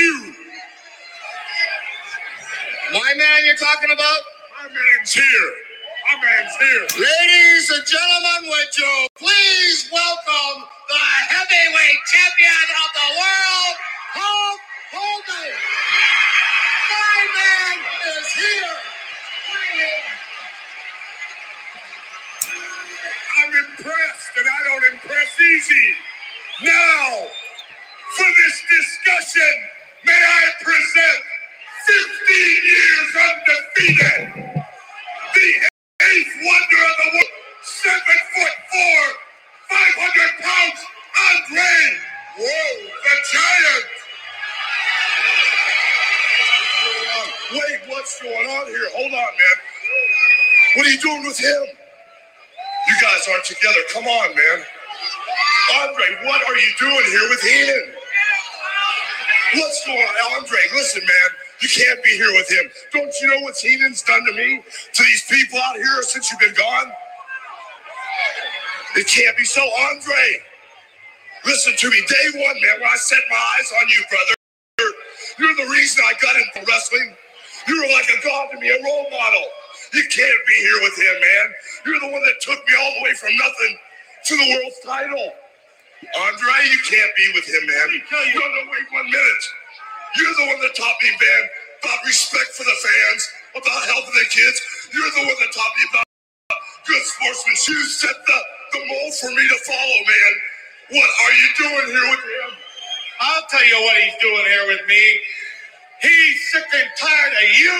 You? My man you're talking about? My man's here. My man's here. Ladies and gentlemen, would you please welcome the heavyweight champion of the world, Hulk Hogan. My man is here. I'm impressed, and I don't impress easy. Now, for this discussion, may I present 15 years undefeated, the eighth wonder of the world, seven foot four, 500 pounds, Andre, whoa, the giant. Wait, what's going on here? Hold on, man. What are you doing with him? You guys aren't together. Come on, man. Andre, what are you doing here with Heenan? What's going on? Andre, listen, man. You can't be here with him. Don't you know what Heenan's done to me, to these people out here since you've been gone? It can't be so. Andre, listen to me. Day one, man, when I set my eyes on you, brother, you're the reason I got into wrestling. You were like a god to me, a role model. You can't be here with him, man. You're the one that took me all the way from nothing to the world's title. Andre, you can't be with him, man. No, no, wait one minute. You're the one that taught me, man, about respect for the fans, about helping the kids. You're the one that taught me about good sportsmanship. You set the, the mold for me to follow, man. What are you doing here with him? I'll tell you what he's doing here with me. He's sick and tired of you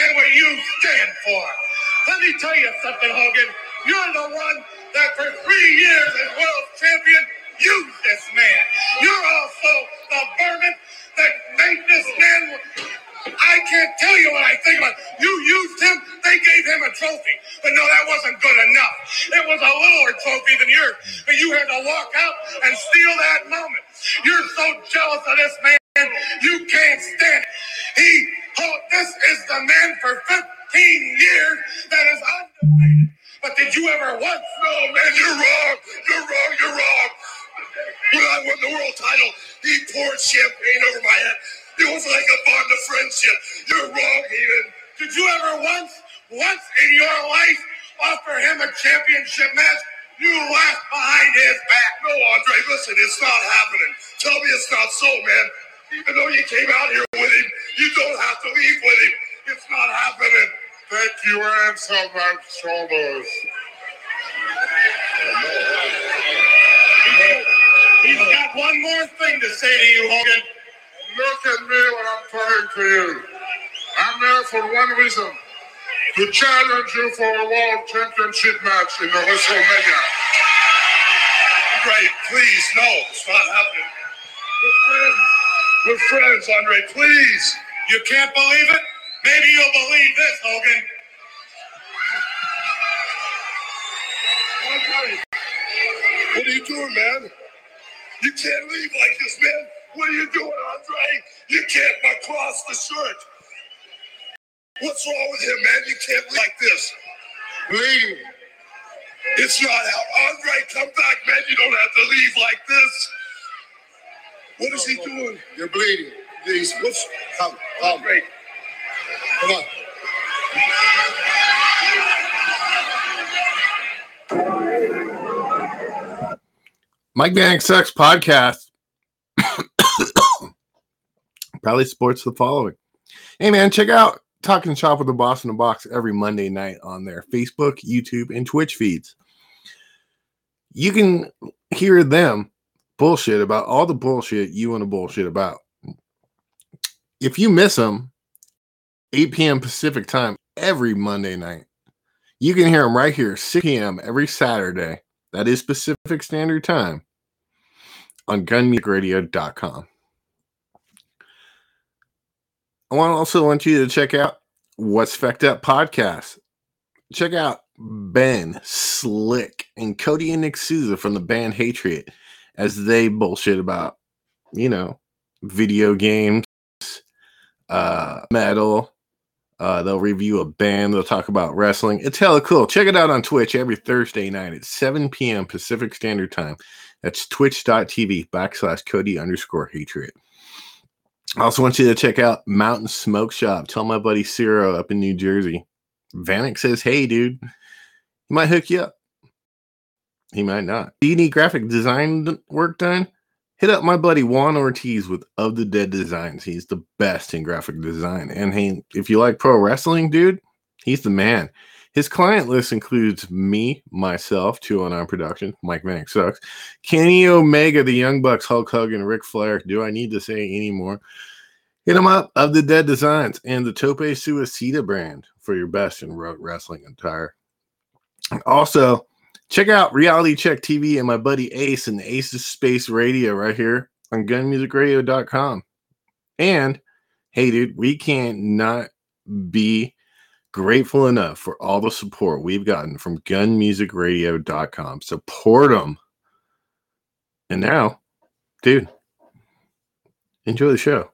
and what you stand for. Let me tell you something, Hogan. You're the one that for three years as world champion used this man. You're also the vermin that made this man. I can't tell you what I think about. You used him. They gave him a trophy, but no, that wasn't good enough. It was a littler trophy than yours, but you had to walk out and steal that moment. You're so jealous of this man. You can't stand it. He, oh, this is the man for 15 years that is undefeated. But did you ever once? No, man, you're wrong. You're wrong. You're wrong. When I won the world title, he poured champagne over my head. It was like a bond of friendship. You're wrong, Heenan. Did you ever once, once in your life, offer him a championship match? You laughed behind his back. No, Andre, listen, it's not happening. Tell me it's not so, man. Even though you came out here with him, you don't have to leave with him. It's not happening. Thank you, my shoulders. He's got one more thing to say to you, Hogan. Look at me when I'm talking to you. I'm here for one reason. To challenge you for a world championship match in the WrestleMania. Andre, please, no, it's not happening. We're friends. We're friends, Andre, please. You can't believe it? Maybe you'll believe this, Hogan. Andre, what are you doing, man? You can't leave like this, man. What are you doing, Andre? You can't cross the shirt. What's wrong with him, man? You can't leave like this. Leave. It's not out. Andre, come back, man. You don't have to leave like this. What is he doing? You're bleeding. Please, what's Come, come, Andre? come on. Mike Vanek Sucks podcast probably sports the following. Hey man, check out Talking Shop with the Boss in the Box every Monday night on their Facebook, YouTube, and Twitch feeds. You can hear them bullshit about all the bullshit you want to bullshit about. If you miss them, 8 p.m. Pacific time every Monday night, you can hear them right here, 6 p.m. every Saturday. That is Pacific Standard Time on gunnmusicradio.com. I want also want you to check out What's Fecked Up podcast. Check out Ben Slick and Cody and Nick Souza from the band Hatred as they bullshit about, you know, video games, uh, metal. Uh, they'll review a band. They'll talk about wrestling. It's hella cool. Check it out on Twitch every Thursday night at 7 p.m. Pacific Standard Time. That's twitch.tv backslash Cody underscore hatred. I also want you to check out Mountain Smoke Shop. Tell my buddy Ciro up in New Jersey. Vanek says, hey, dude, he might hook you up. He might not. Do you need graphic design work done? Hit up my buddy Juan Ortiz with Of the Dead Designs. He's the best in graphic design. And hey, if you like pro wrestling, dude, he's the man. His client list includes me, myself, 209 Productions, Mike Vanek Sucks, Kenny Omega, the Young Bucks, Hulk Hogan, Ric Flair. Do I need to say any more? Hit him up of the Dead Designs and the Tope Suicida brand for your best in wrestling attire. Also, check out Reality Check TV and my buddy Ace and Ace's Space Radio right here on gunnmusicradio.com. And hey, dude, we can't not be grateful enough for all the support we've gotten from gunnmusicradio.com. Support them. And now, dude, enjoy the show.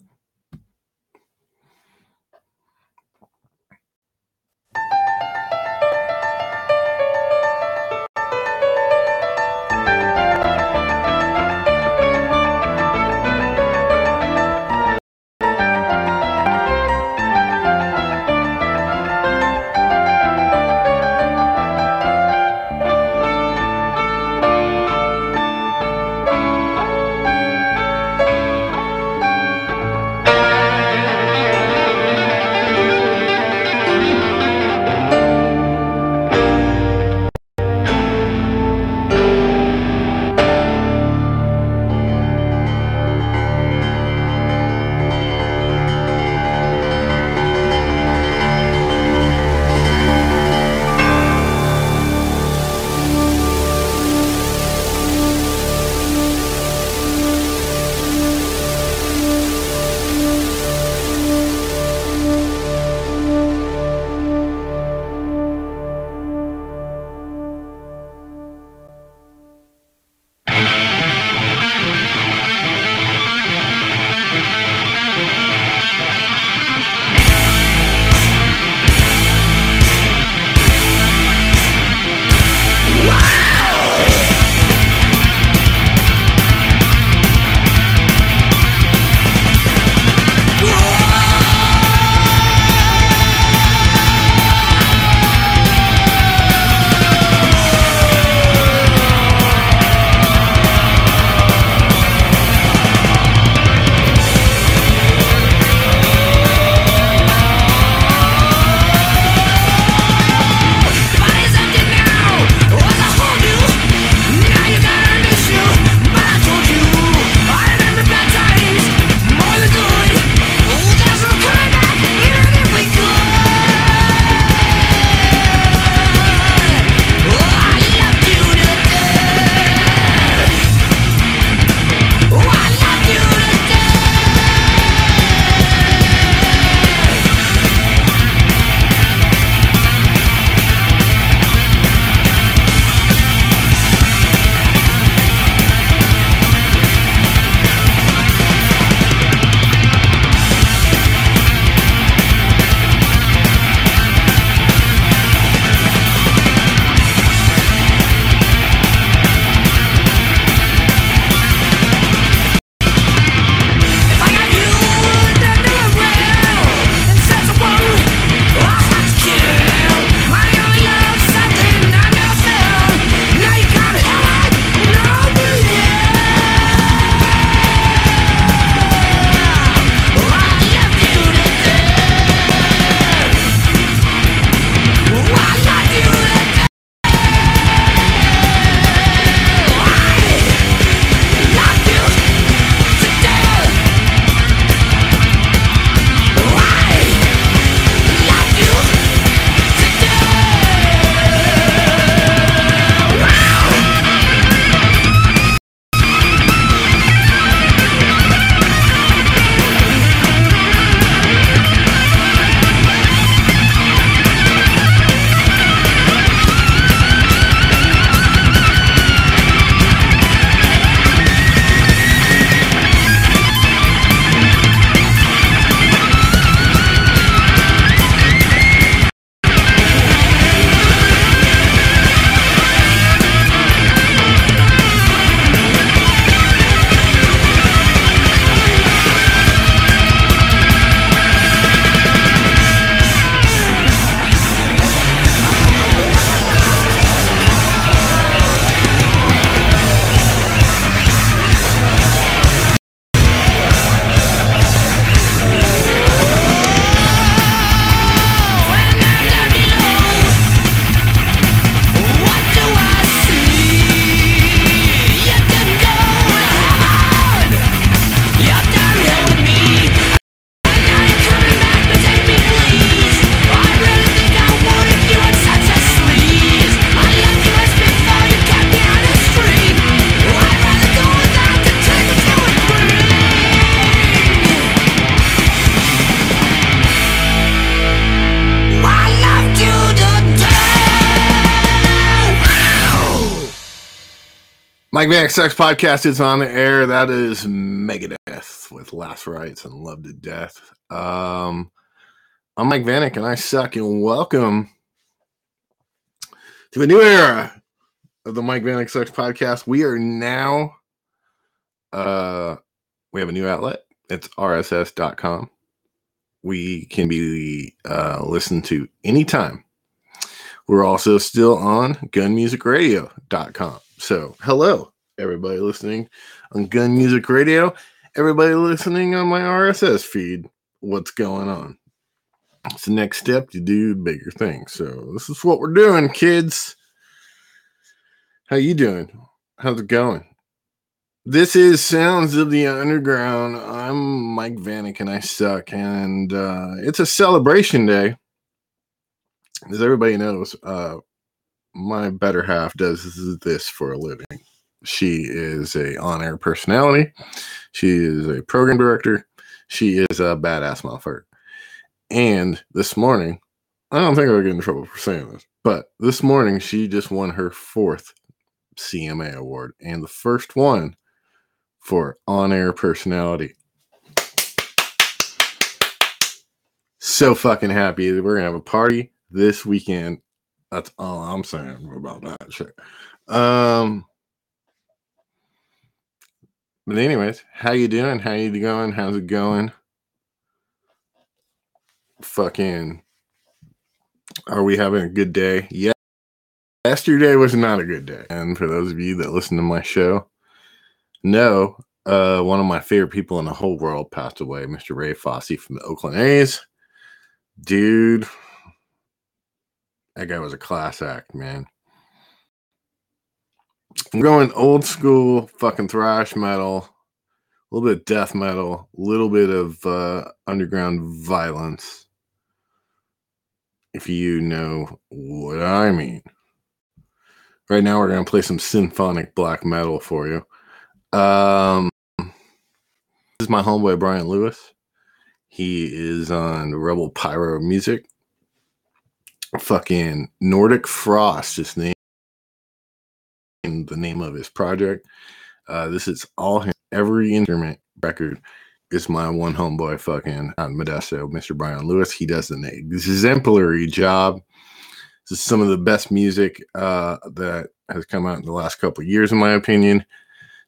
Vanek Sucks Podcast is on the air. That is Megadeth with Last Rites and Love to Death. Um, I'm Mike Vanek and I suck, and welcome to a new era of the Mike Vanek Sucks Podcast. We are now, uh, we have a new outlet. It's rss.com. We can be uh, listened to anytime. We're also still on gunnmusicradio.com. So, hello, everybody listening on Gunn Music Radio, everybody listening on my RSS feed. What's going on? It's the next step to do bigger things. So, this is what we're doing, kids. How you doing? How's it going? This is Sounds of the Underground. I'm Mike Vanek and I suck. And uh, it's a celebration day. As everybody knows, uh, my better half does this for a living. She is a on-air personality. She is a program director. She is a badass motherfucker. And this morning, I don't think I'll get in trouble for saying this, but this morning she just won her fourth CMA award and the first one for on-air personality. So fucking happy. That we're gonna have a party this weekend that's all I'm saying about that shit. Um, but anyways, how you doing? How you going? How's it going? Fucking, are we having a good day? Yeah. Yesterday was not a good day. And for those of you that listen to my show, know uh, one of my favorite people in the whole world passed away, Mr. Ray Fosse from the Oakland A's. Dude, that guy was a class act, man. I'm going old school fucking thrash metal, a little bit of death metal, a little bit of uh, underground violence. If you know what I mean. Right now, we're going to play some symphonic black metal for you. Um, this is my homeboy, Brian Lewis. He is on Rebel Pyro Music fucking Nordic Frost is named the name of his project. Uh, this is all him. Every instrument record is my one homeboy fucking in Modesto, Mr. Brian Lewis. He does an exemplary job. This is some of the best music uh, that has come out in the last couple years, in my opinion.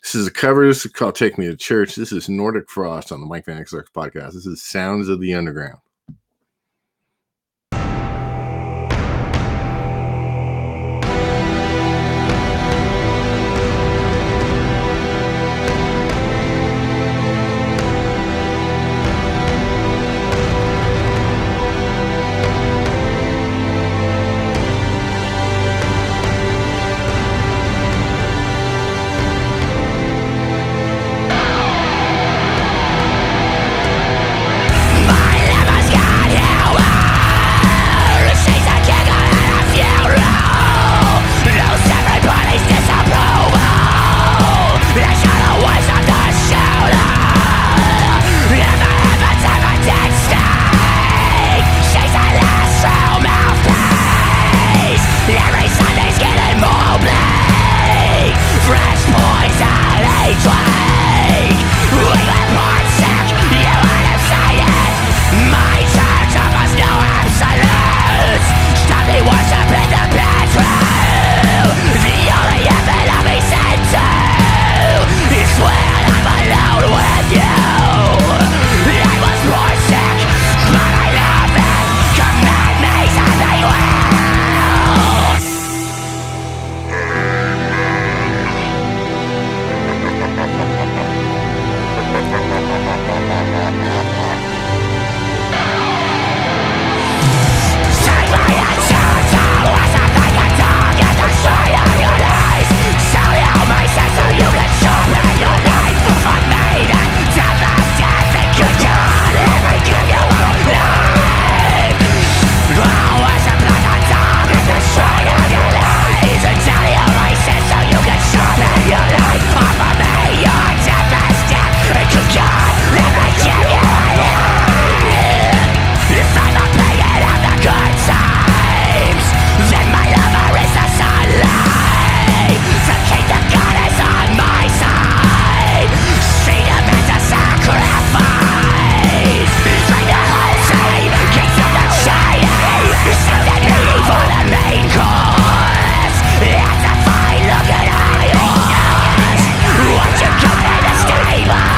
This is a cover. This is called Take Me to Church. This is Nordic Frost on the Mike Vanek Sucks podcast. This is Sounds of the Underground. what you got in the stable.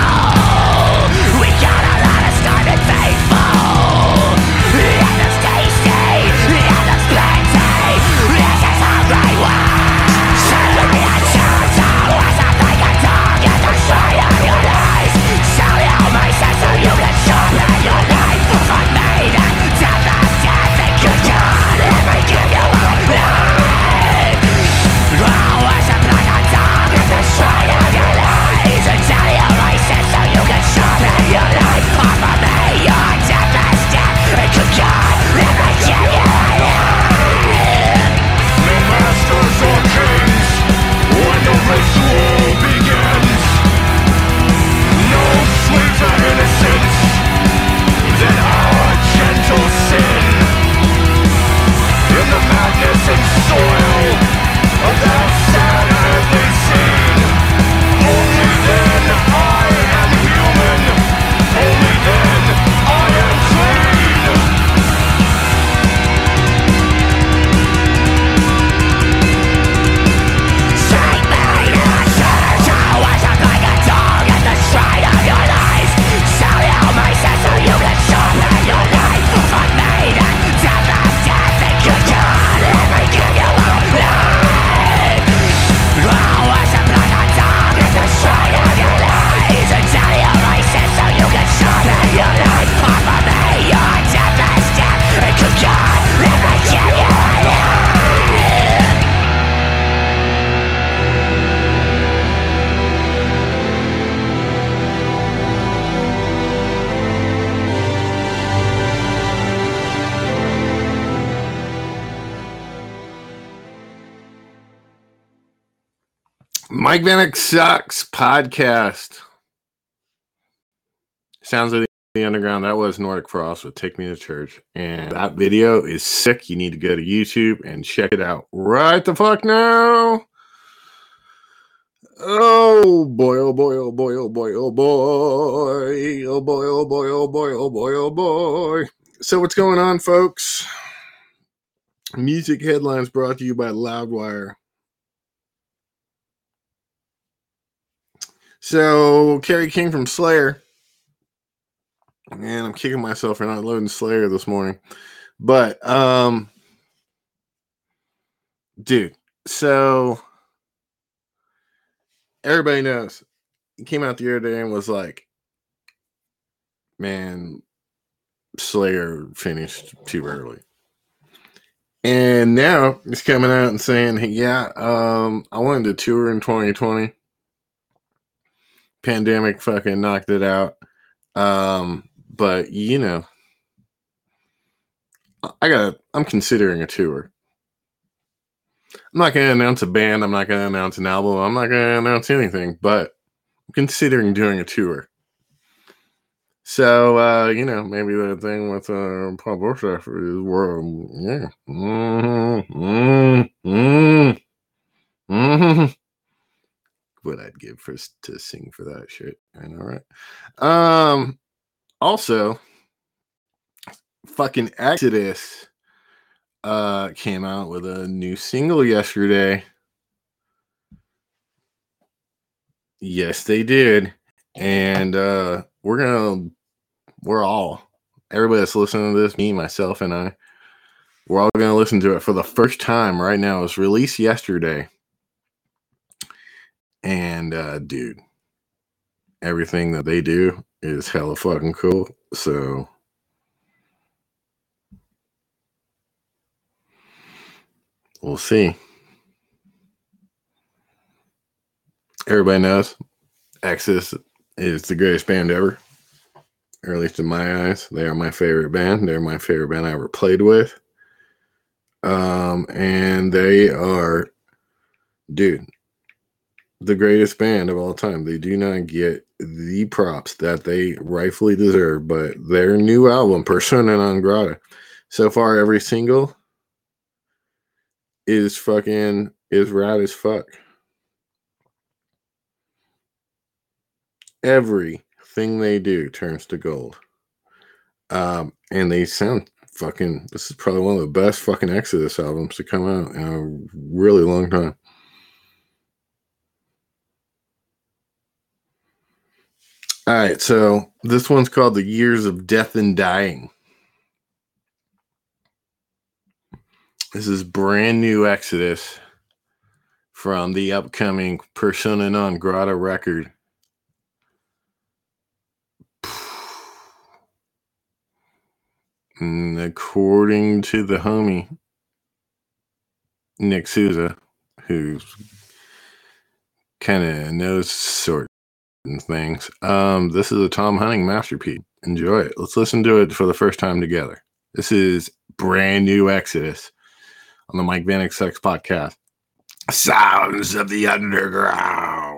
Vanek Sucks podcast. Sounds of the Underground. That was Nordic Frost with Take Me to Church. And that video is sick. You need to go to YouTube and check it out right the fuck now. Oh boy, oh boy, oh boy, oh boy, oh boy, oh boy, oh boy, oh boy, oh boy, oh boy. So, what's going on, folks? Music headlines brought to you by Loudwire. So, Kerry King from Slayer. Man, I'm kicking myself for not loading Slayer this morning. But, um, dude, so everybody knows he came out the other day and was like, man, Slayer finished too early. And now he's coming out and saying, yeah, um, I wanted to tour in 2020. Pandemic fucking knocked it out. Um, but you know, I got I'm considering a tour. I'm not going to announce a band. I'm not going to announce an album. I'm not going to announce anything, but I'm considering doing a tour. So, uh, you know, maybe the thing with uh, Paul Bostaph is where, yeah. Mm-hmm, mm-hmm, mm-hmm. What I'd give for to sing for that shit. I know, right? Um, also, fucking Exodus uh came out with a new single yesterday. Yes, they did. And uh we're gonna we're all everybody that's listening to this, me, myself, and I, we're all gonna listen to it for the first time right now. It was released yesterday. And uh dude, everything that they do is hella fucking cool. So We'll see. Everybody knows Exodus is the greatest band ever, or at least in my eyes. They are my favorite band. They're my favorite band I ever played with. Um, and they are, dude, the greatest band of all time. They do not get the props that they rightfully deserve, but their new album, Persona non grata, so far every single is fucking is rad as fuck. Everything they do turns to gold. Um, and they sound fucking this is probably one of the best fucking Exodus albums to come out in a really long time. All right, so this one's called The Years of Death and Dying. This is brand new Exodus from the upcoming Persona non grata record. And according to the homie Nick Souza, who kind of knows certain things, um, this is a Tom Hunting masterpiece. Enjoy it. Let's listen to it for the first time together. This is brand new Exodus on the Mike Vanek Sucks Podcast. Sounds of the Underground.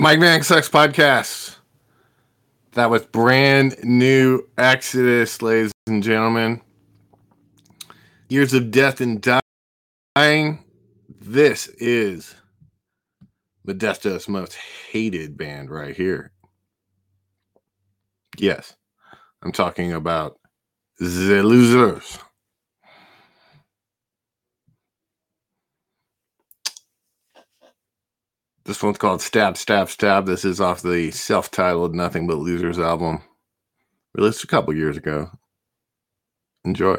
Mike Vanek Sucks podcast. That was brand new Exodus, ladies and gentlemen. Years of death and dying. This is Modesto's most hated band right here. Yes, I'm talking about The Losers. This one's called Stab, Stab, Stab. This is off the self titled Nothing But Losers album, released a couple years ago. Enjoy.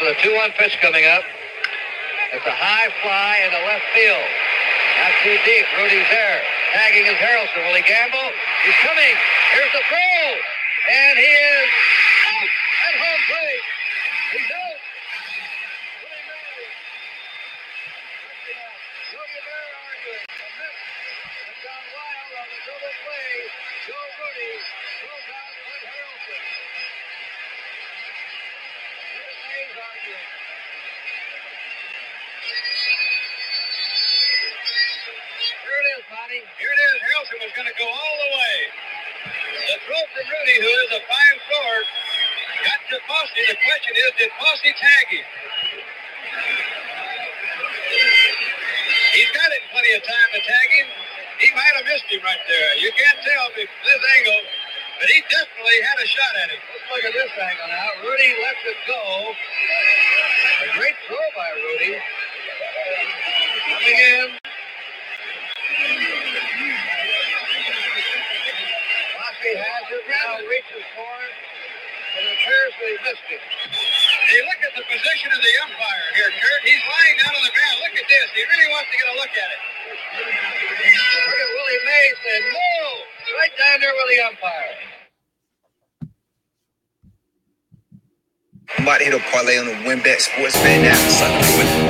With a 2-1 pitch coming up. It's a high fly into left field. Not too deep. Rudi's there. Tagging is Harrelson. Will he gamble? He's coming. Here's the throw. And he is out at home plate. He's out. Willie Mays. Rudy Bear arguing. A miss. And John Wild on the double play. Joe Rudi throws out Bud Harrelson. Willie Mays arguing. Here it is, Bonnie. Here it is. Harrelson was going to go all the way. The throw from Rudi, who is a fine thrower, got to Fosse. The question did tag him? He's got it plenty of time to tag him. He might have missed him right there. You can't tell if this angle, but he definitely had a shot at him. Let's look at this angle now. Rudi lets it go. A great throw by Rudi. Coming in. Fosse has it now, reaches for it, and appears that he missed it. Hey, look at the position of the umpire here, Curt. He's lying down on the ground. Look at this. He really wants to get a look at it. Look at Willie Mays said, no! Right down there with the umpire. I'm hit a parlay on the WinBet Sports Bet app. Sucker for it.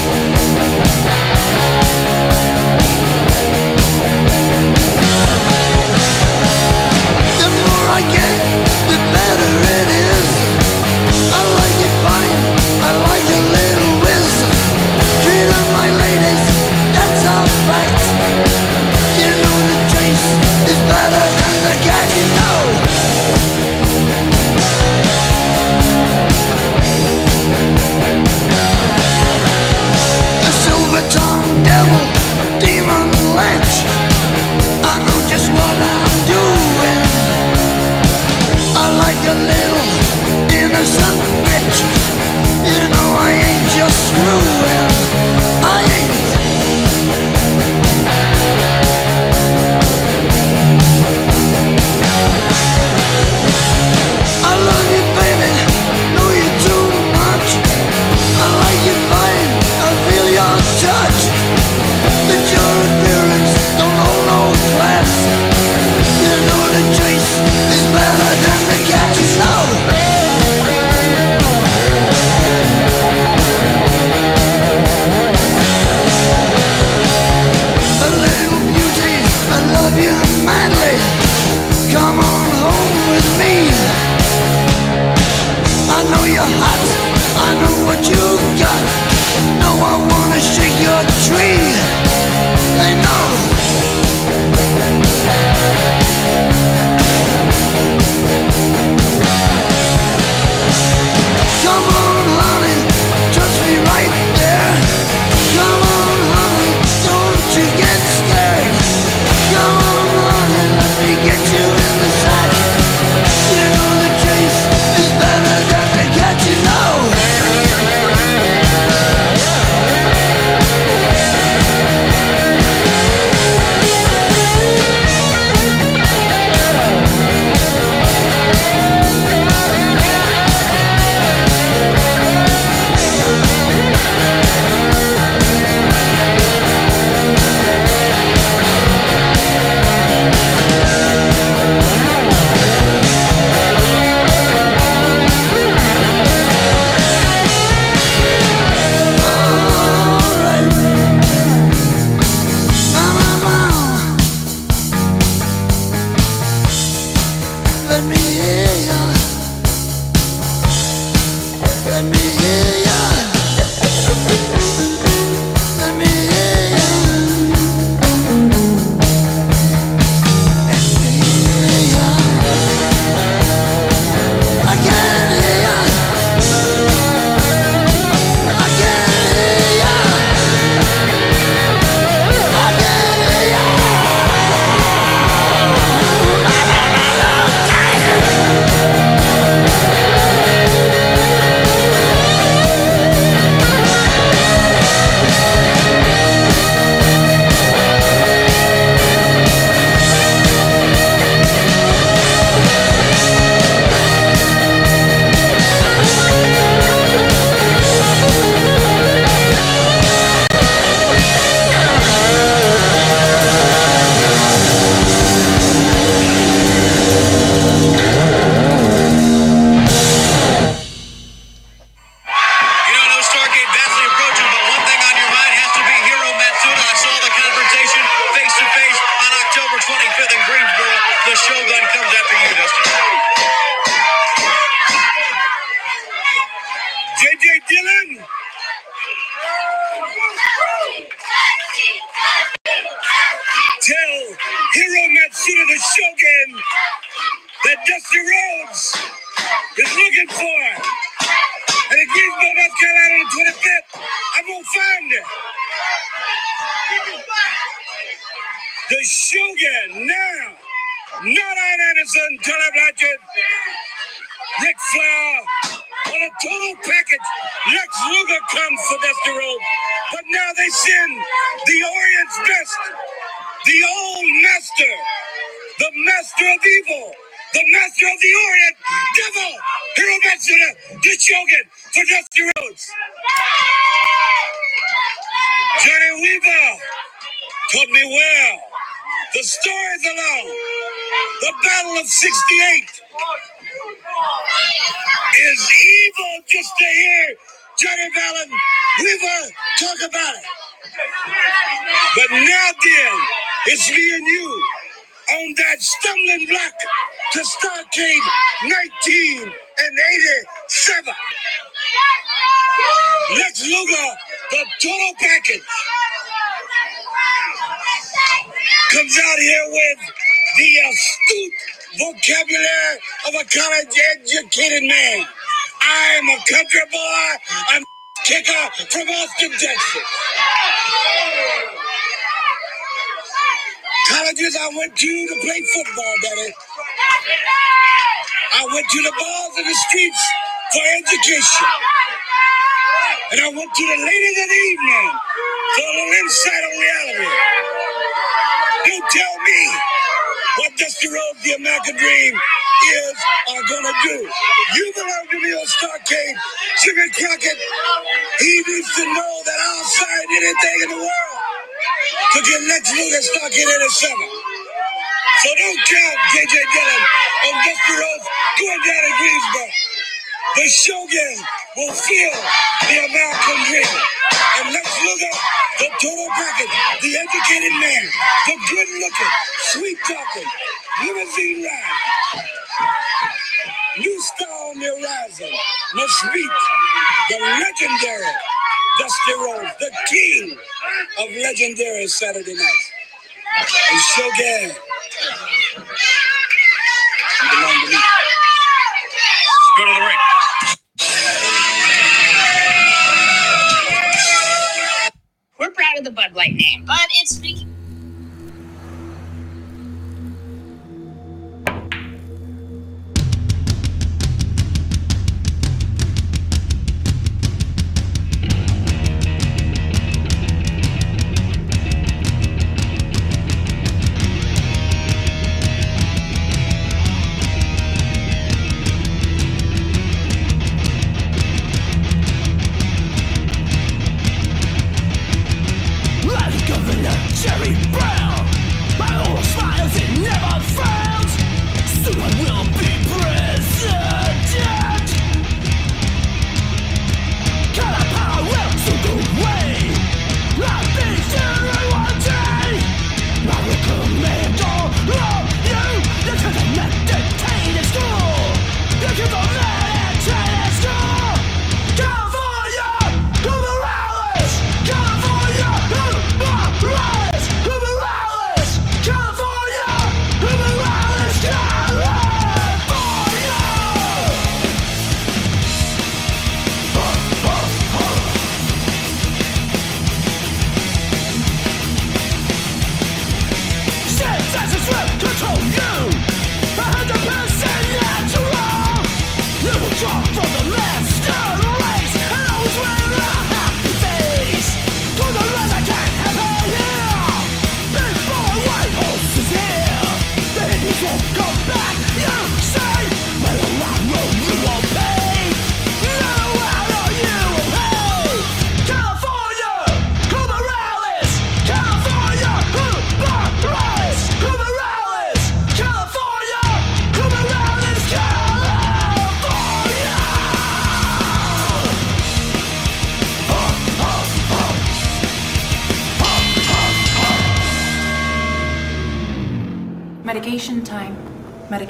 this shogun that Dusty Rhodes is looking for. And if Greensboro, North Carolina, on the 25th, I'm going to find it. The Shogun now, not Arn Anderson, Tully Blanchard, Ric Flair, on a total package. Lex Luger comes for Dusty Rhodes, but now they send the Orient's best, the old master evil, the master of the Orient, Devil, Hiro Matsuda, the Shogun for Dusty Rhodes. Johnny Weaver taught me well. The stories alone. The Battle of 68 Texas. Colleges I went to to play football, Daddy. I went to the bars and the streets for education. Don't count JJ Dillon on Rhodes going down to Greensboro. The Shogun will feel the American dream. And let's look Luger, the total package, the educated man, the good looking, sweet talking, limousine ride. New star on the horizon must meet the legendary Dusty Rhodes, the king of legendary Saturday nights. And Shogun, you belong to me. Go to the ring. We're proud of the Bud Light name, but it's speaking.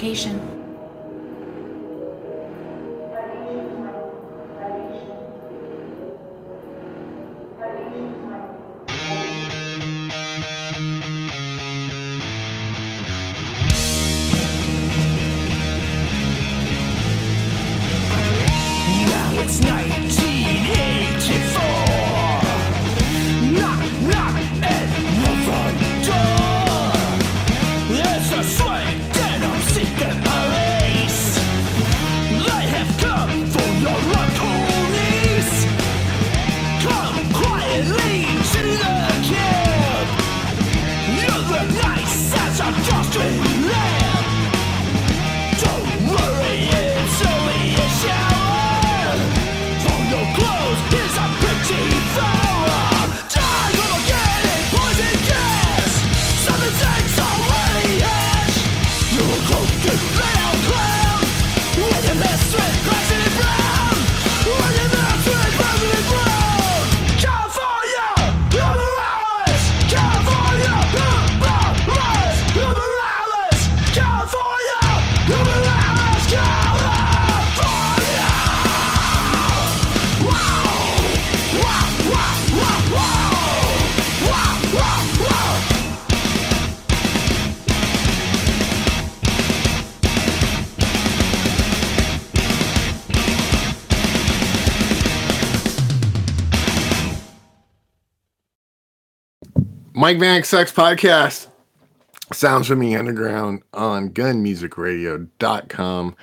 Medication. Mike Vanek Sucks Podcast. Sounds from the Underground on gunnmusicradio.com.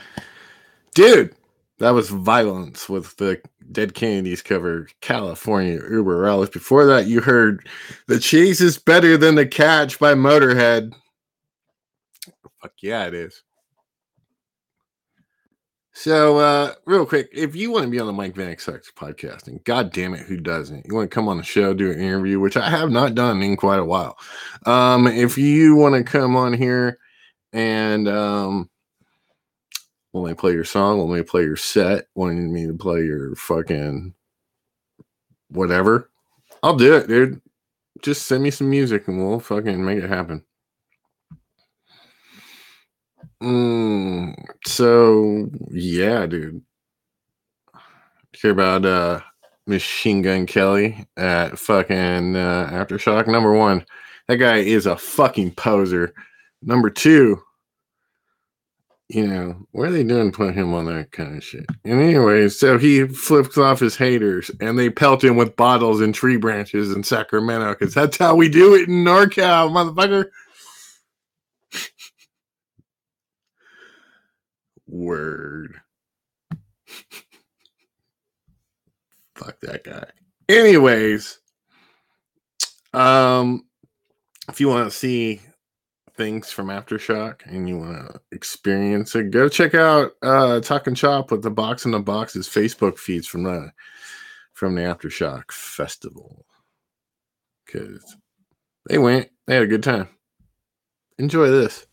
Dude, that was Vio-Lence with the Dead Kennedys cover California Über Alles. Before that, you heard The Chase is Better Than the Catch by Motörhead. Fuck yeah, it is. So, uh, real quick, if you want to be on the Mike Vanek Sucks podcast, and god damn it, who doesn't? You want to come on the show, do an interview, which I have not done in quite a while. Um, if you want to come on here and um, want me play your song, want me play your set, wanting me to play your fucking whatever, I'll do it, dude. Just send me some music and we'll fucking make it happen. Mm, so yeah, dude. Hear about uh Machine Gun Kelly at fucking uh, Aftershock. Number one, that guy is a fucking poser. Number two, you know, what are they doing putting him on that kind of shit? And anyways, so he flips off his haters and they pelt him with bottles and tree branches in Sacramento because that's how we do it in NorCal, motherfucker. Word. Fuck that guy. Anyways, um, if you want to see things from Aftershock and you want to experience it, go check out uh Talking Chop with the Box in the Boxes Facebook feeds from the from the Aftershock Festival. Cause they went, they had a good time. Enjoy this.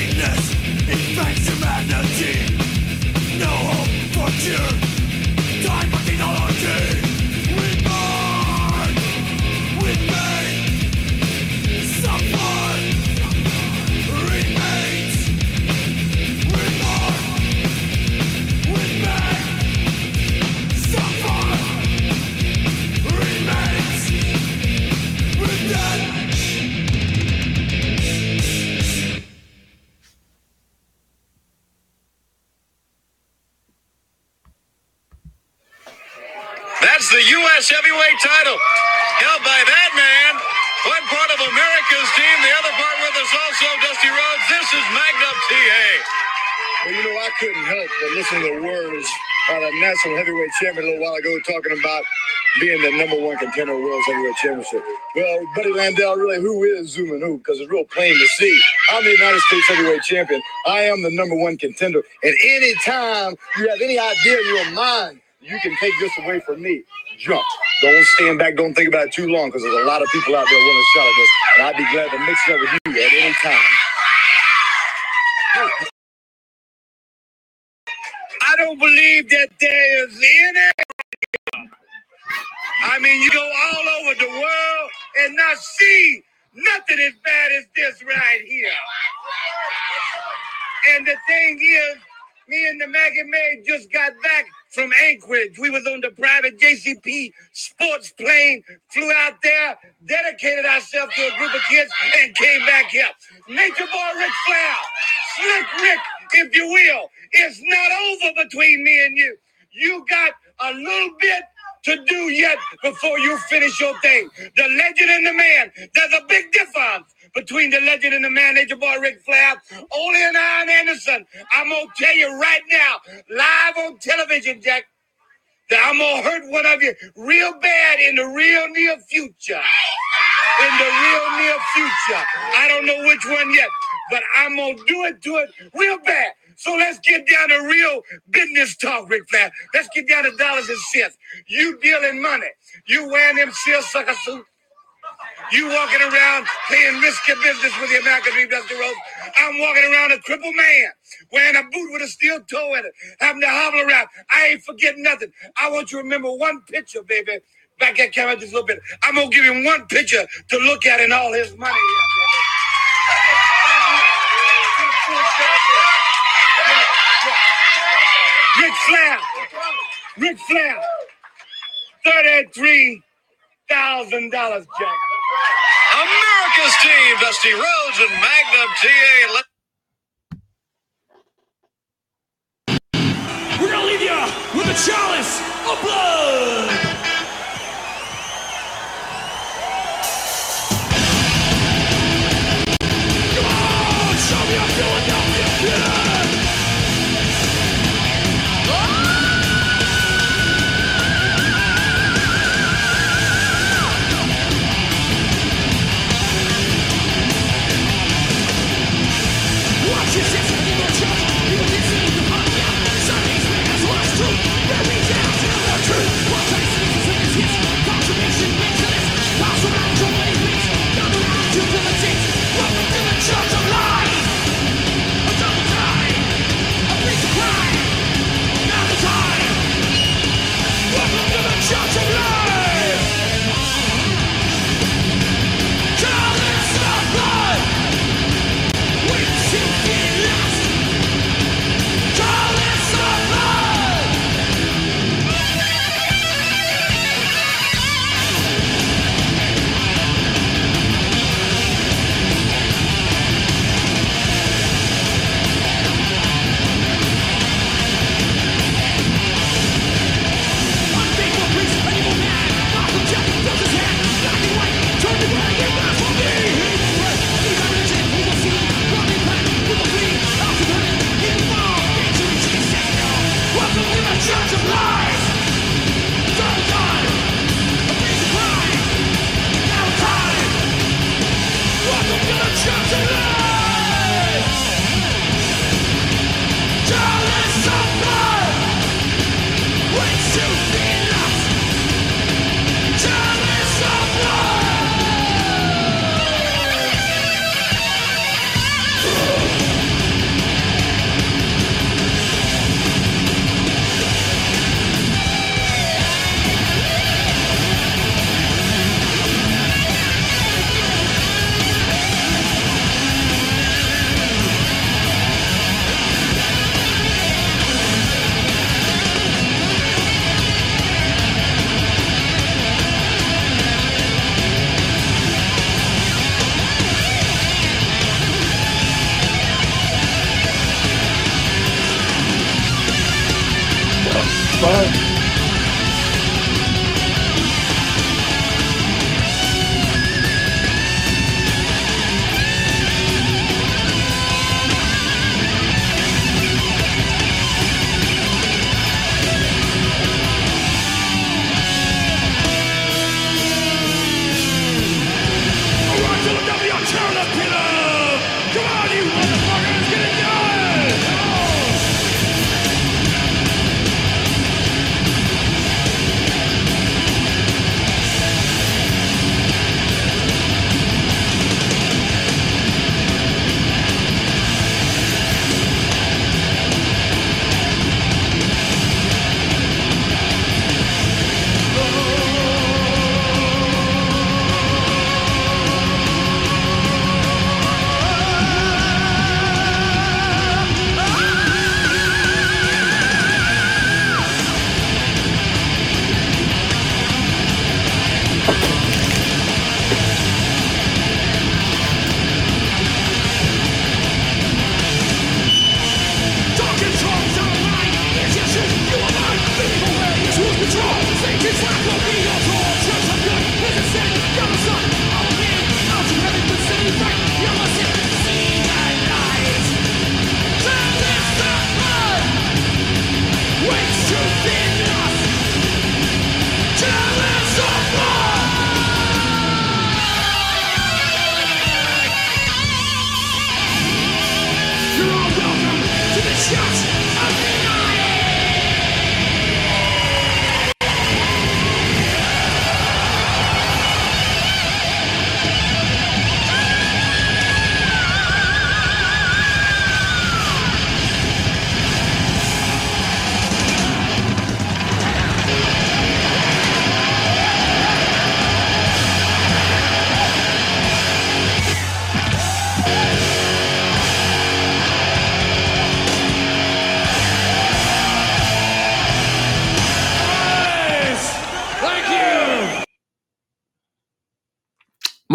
emptiness national heavyweight champion a little while ago talking about being the number one contender World Heavyweight Championship. Well, Buddy Landel, really, who is who? Because it's real plain to see. I'm the United States heavyweight champion. I am the number one contender. And anytime you have any idea in your mind, you can take this away from me. Jump. Don't stand back. Don't think about it too long because there's a lot of people out there wanting a shot at this. And I'd be glad to mix it up with you at any time. I don't believe that there is any. I mean, you go all over the world and not see nothing as bad as this right here. And the thing is, me and the Maggie May just got back from Anchorage. We was on the private JCP sports plane, flew out there, dedicated ourselves to a group of kids, and came back here. Nature Boy Ric Flair, Slick Rick, if you will, it's not over between me and you. You got a little bit to do yet before you finish your thing. The legend and the man. There's a big difference between the legend and the man, Nature Boy Ric Flair. Only an Arn Anderson. I'm gonna tell you right now, live on television, Jack, that I'm gonna hurt one of you real bad in the real near future. In the real near future. I don't know which one yet, but I'm gonna do it do it real bad. So let's get down to real business talk, Ric Flair. Let's get down to dollars and cents. You dealing money. You wearing them seersucker suits. You walking around playing risky business with the American Dream Dusty Rhodes. I'm walking around a crippled man wearing a boot with a steel toe in it, having to hobble around. I ain't forgetting nothing. I want you to remember one picture, baby. Back at camera just a little bit. I'm gonna give him one picture to look at in all his money. Flair. Ric Flair. Thirty-three thousand dollars, Jack. America's team, Dusty Rhodes and Magnum TA. We're gonna leave you with a chalice of blood.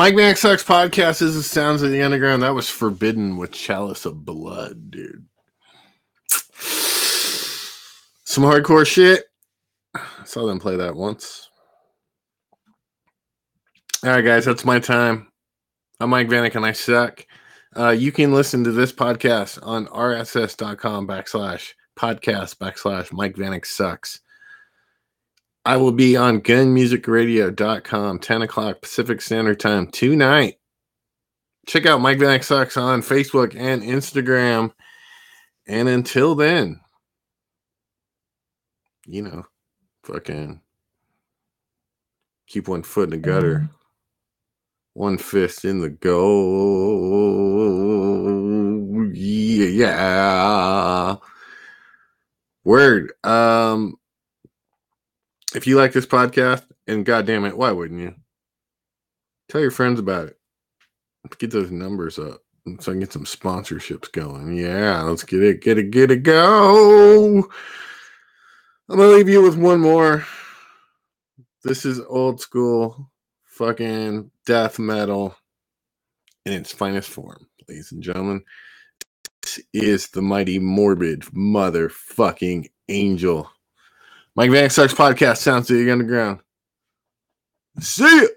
Mike Mac Sucks podcast is the sounds of the underground. That was forbidden with chalice of blood, dude. Some hardcore shit. I saw them play that once. All right, guys, that's my time. I'm Mike Vanek and I suck. Uh, you can listen to this podcast on rss.com backslash podcast backslash Mike Vanek sucks. I will be on gunnmusicradio.com, 10 o'clock Pacific Standard Time tonight. Check out Mike Vanek Sucks on Facebook and Instagram. And until then, you know, fucking keep one foot in the gutter, one fist in the goal. Yeah. Word. Um, if you like this podcast, and goddamn it, why wouldn't you? Tell your friends about it. Get those numbers up so I can get some sponsorships going. Yeah, let's get it, get it, get it, go. I'm gonna leave you with one more. This is old school fucking death metal in its finest form, ladies and gentlemen. This is the mighty morbid motherfucking angel. Mike Vanek Sucks podcast sounds to the underground. See ya.